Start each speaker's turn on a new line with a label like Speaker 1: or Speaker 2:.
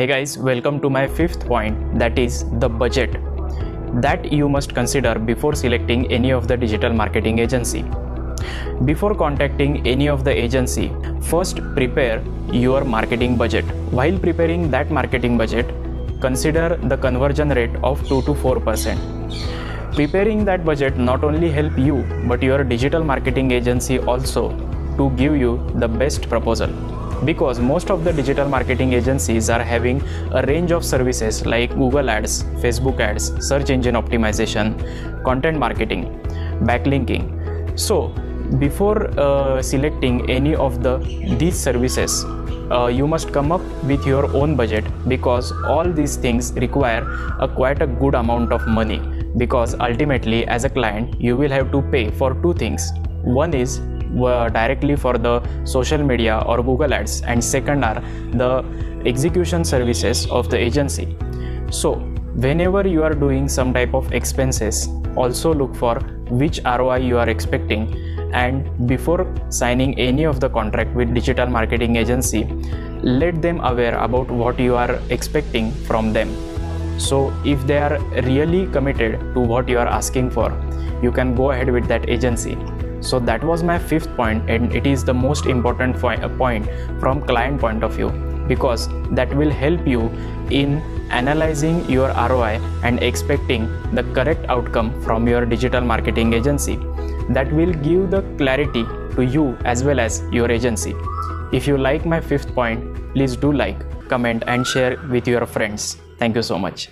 Speaker 1: Hey guys, welcome to my fifth point that is the budget that you must consider before selecting any of the digital marketing agency. Before contacting any of the agency, first prepare your marketing budget. While preparing that marketing budget, consider the conversion rate of 2 to 4%. Preparing that budget not only help you but your digital marketing agency also to give you the best proposal because most of the digital marketing agencies are having a range of services like Google Ads, Facebook Ads, search engine optimization, content marketing, backlinking. So, before uh, selecting any of the these services, uh, you must come up with your own budget because all these things require a quite a good amount of money because ultimately as a client you will have to pay for two things one is directly for the social media or Google Ads, and second are the execution services of the agency. So, whenever you are doing some type of expenses, also look for which ROI you are expecting. And before signing any of the contract with digital marketing agency let them aware about what you are expecting from them. So if they are really committed to what you are asking for you can go ahead with that agency so that was my fifth point and it is the most important uh, point from client point of view because that will help you in analyzing your ROI and expecting the correct outcome from your digital marketing agency that will give the clarity to you as well as your agency. If you like my fifth point, please do like, comment and share with your friends. Thank you so much.